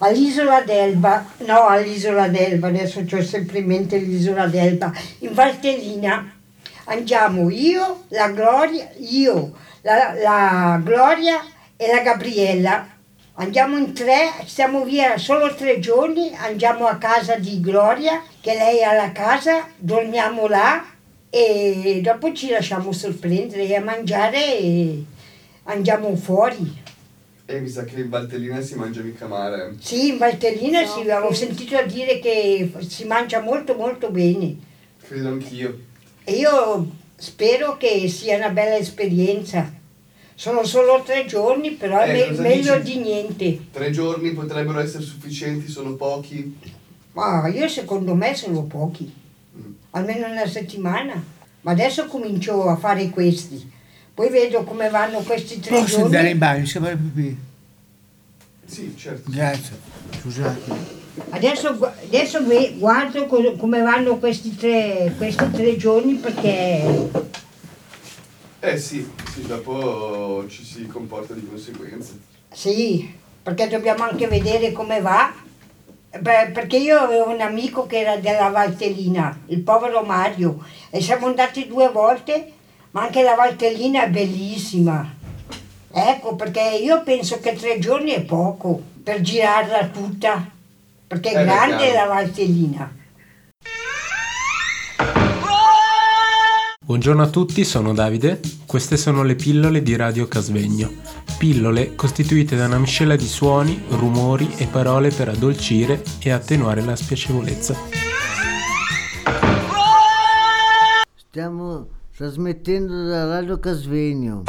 all'isola d'Elba, no all'isola d'Elba, adesso c'ho sempre in mente l'isola d'Elba, in Valtellina. Andiamo io, la Gloria, io, la, la Gloria e la Gabriella. Andiamo in tre, stiamo via solo tre giorni, andiamo a casa di Gloria, che lei ha la casa, dormiamo là e dopo ci lasciamo sorprendere a mangiare e andiamo fuori. E mi sa che in Valtellina si mangia mica male. Sì, in Valtellina sì, avevo sentito dire che si mangia molto molto bene. Credo anch'io. E io spero che sia una bella esperienza. Sono solo tre giorni, però Eh, me- cosa meglio dici? di niente. Tre giorni potrebbero essere sufficienti, sono pochi. Ma io secondo me sono pochi, Mm. almeno una settimana. Ma adesso comincio a fare questi. Poi vedo come vanno questi tre Posso andare giorni. in bagno, si fa pipì. Sì, certo. Grazie. Scusate. Adesso, adesso guardo co- come vanno questi tre, questi tre giorni perché Eh sì, sì, dopo ci si comporta di conseguenza. Sì, perché dobbiamo anche vedere come va. Beh, perché io avevo un amico che era della Valtellina, il povero Mario, e siamo andati due volte, ma anche la Valtellina è bellissima. Ecco, perché io penso che tre giorni è poco per girarla tutta, perché è Eh, grande la Valtellina. Buongiorno a tutti, sono Davide. Queste sono le pillole di Radio Casvegno. Pillole costituite da una miscela di suoni, rumori e parole per addolcire e attenuare la spiacevolezza. Stiamo trasmettendo da Radio Casvegno.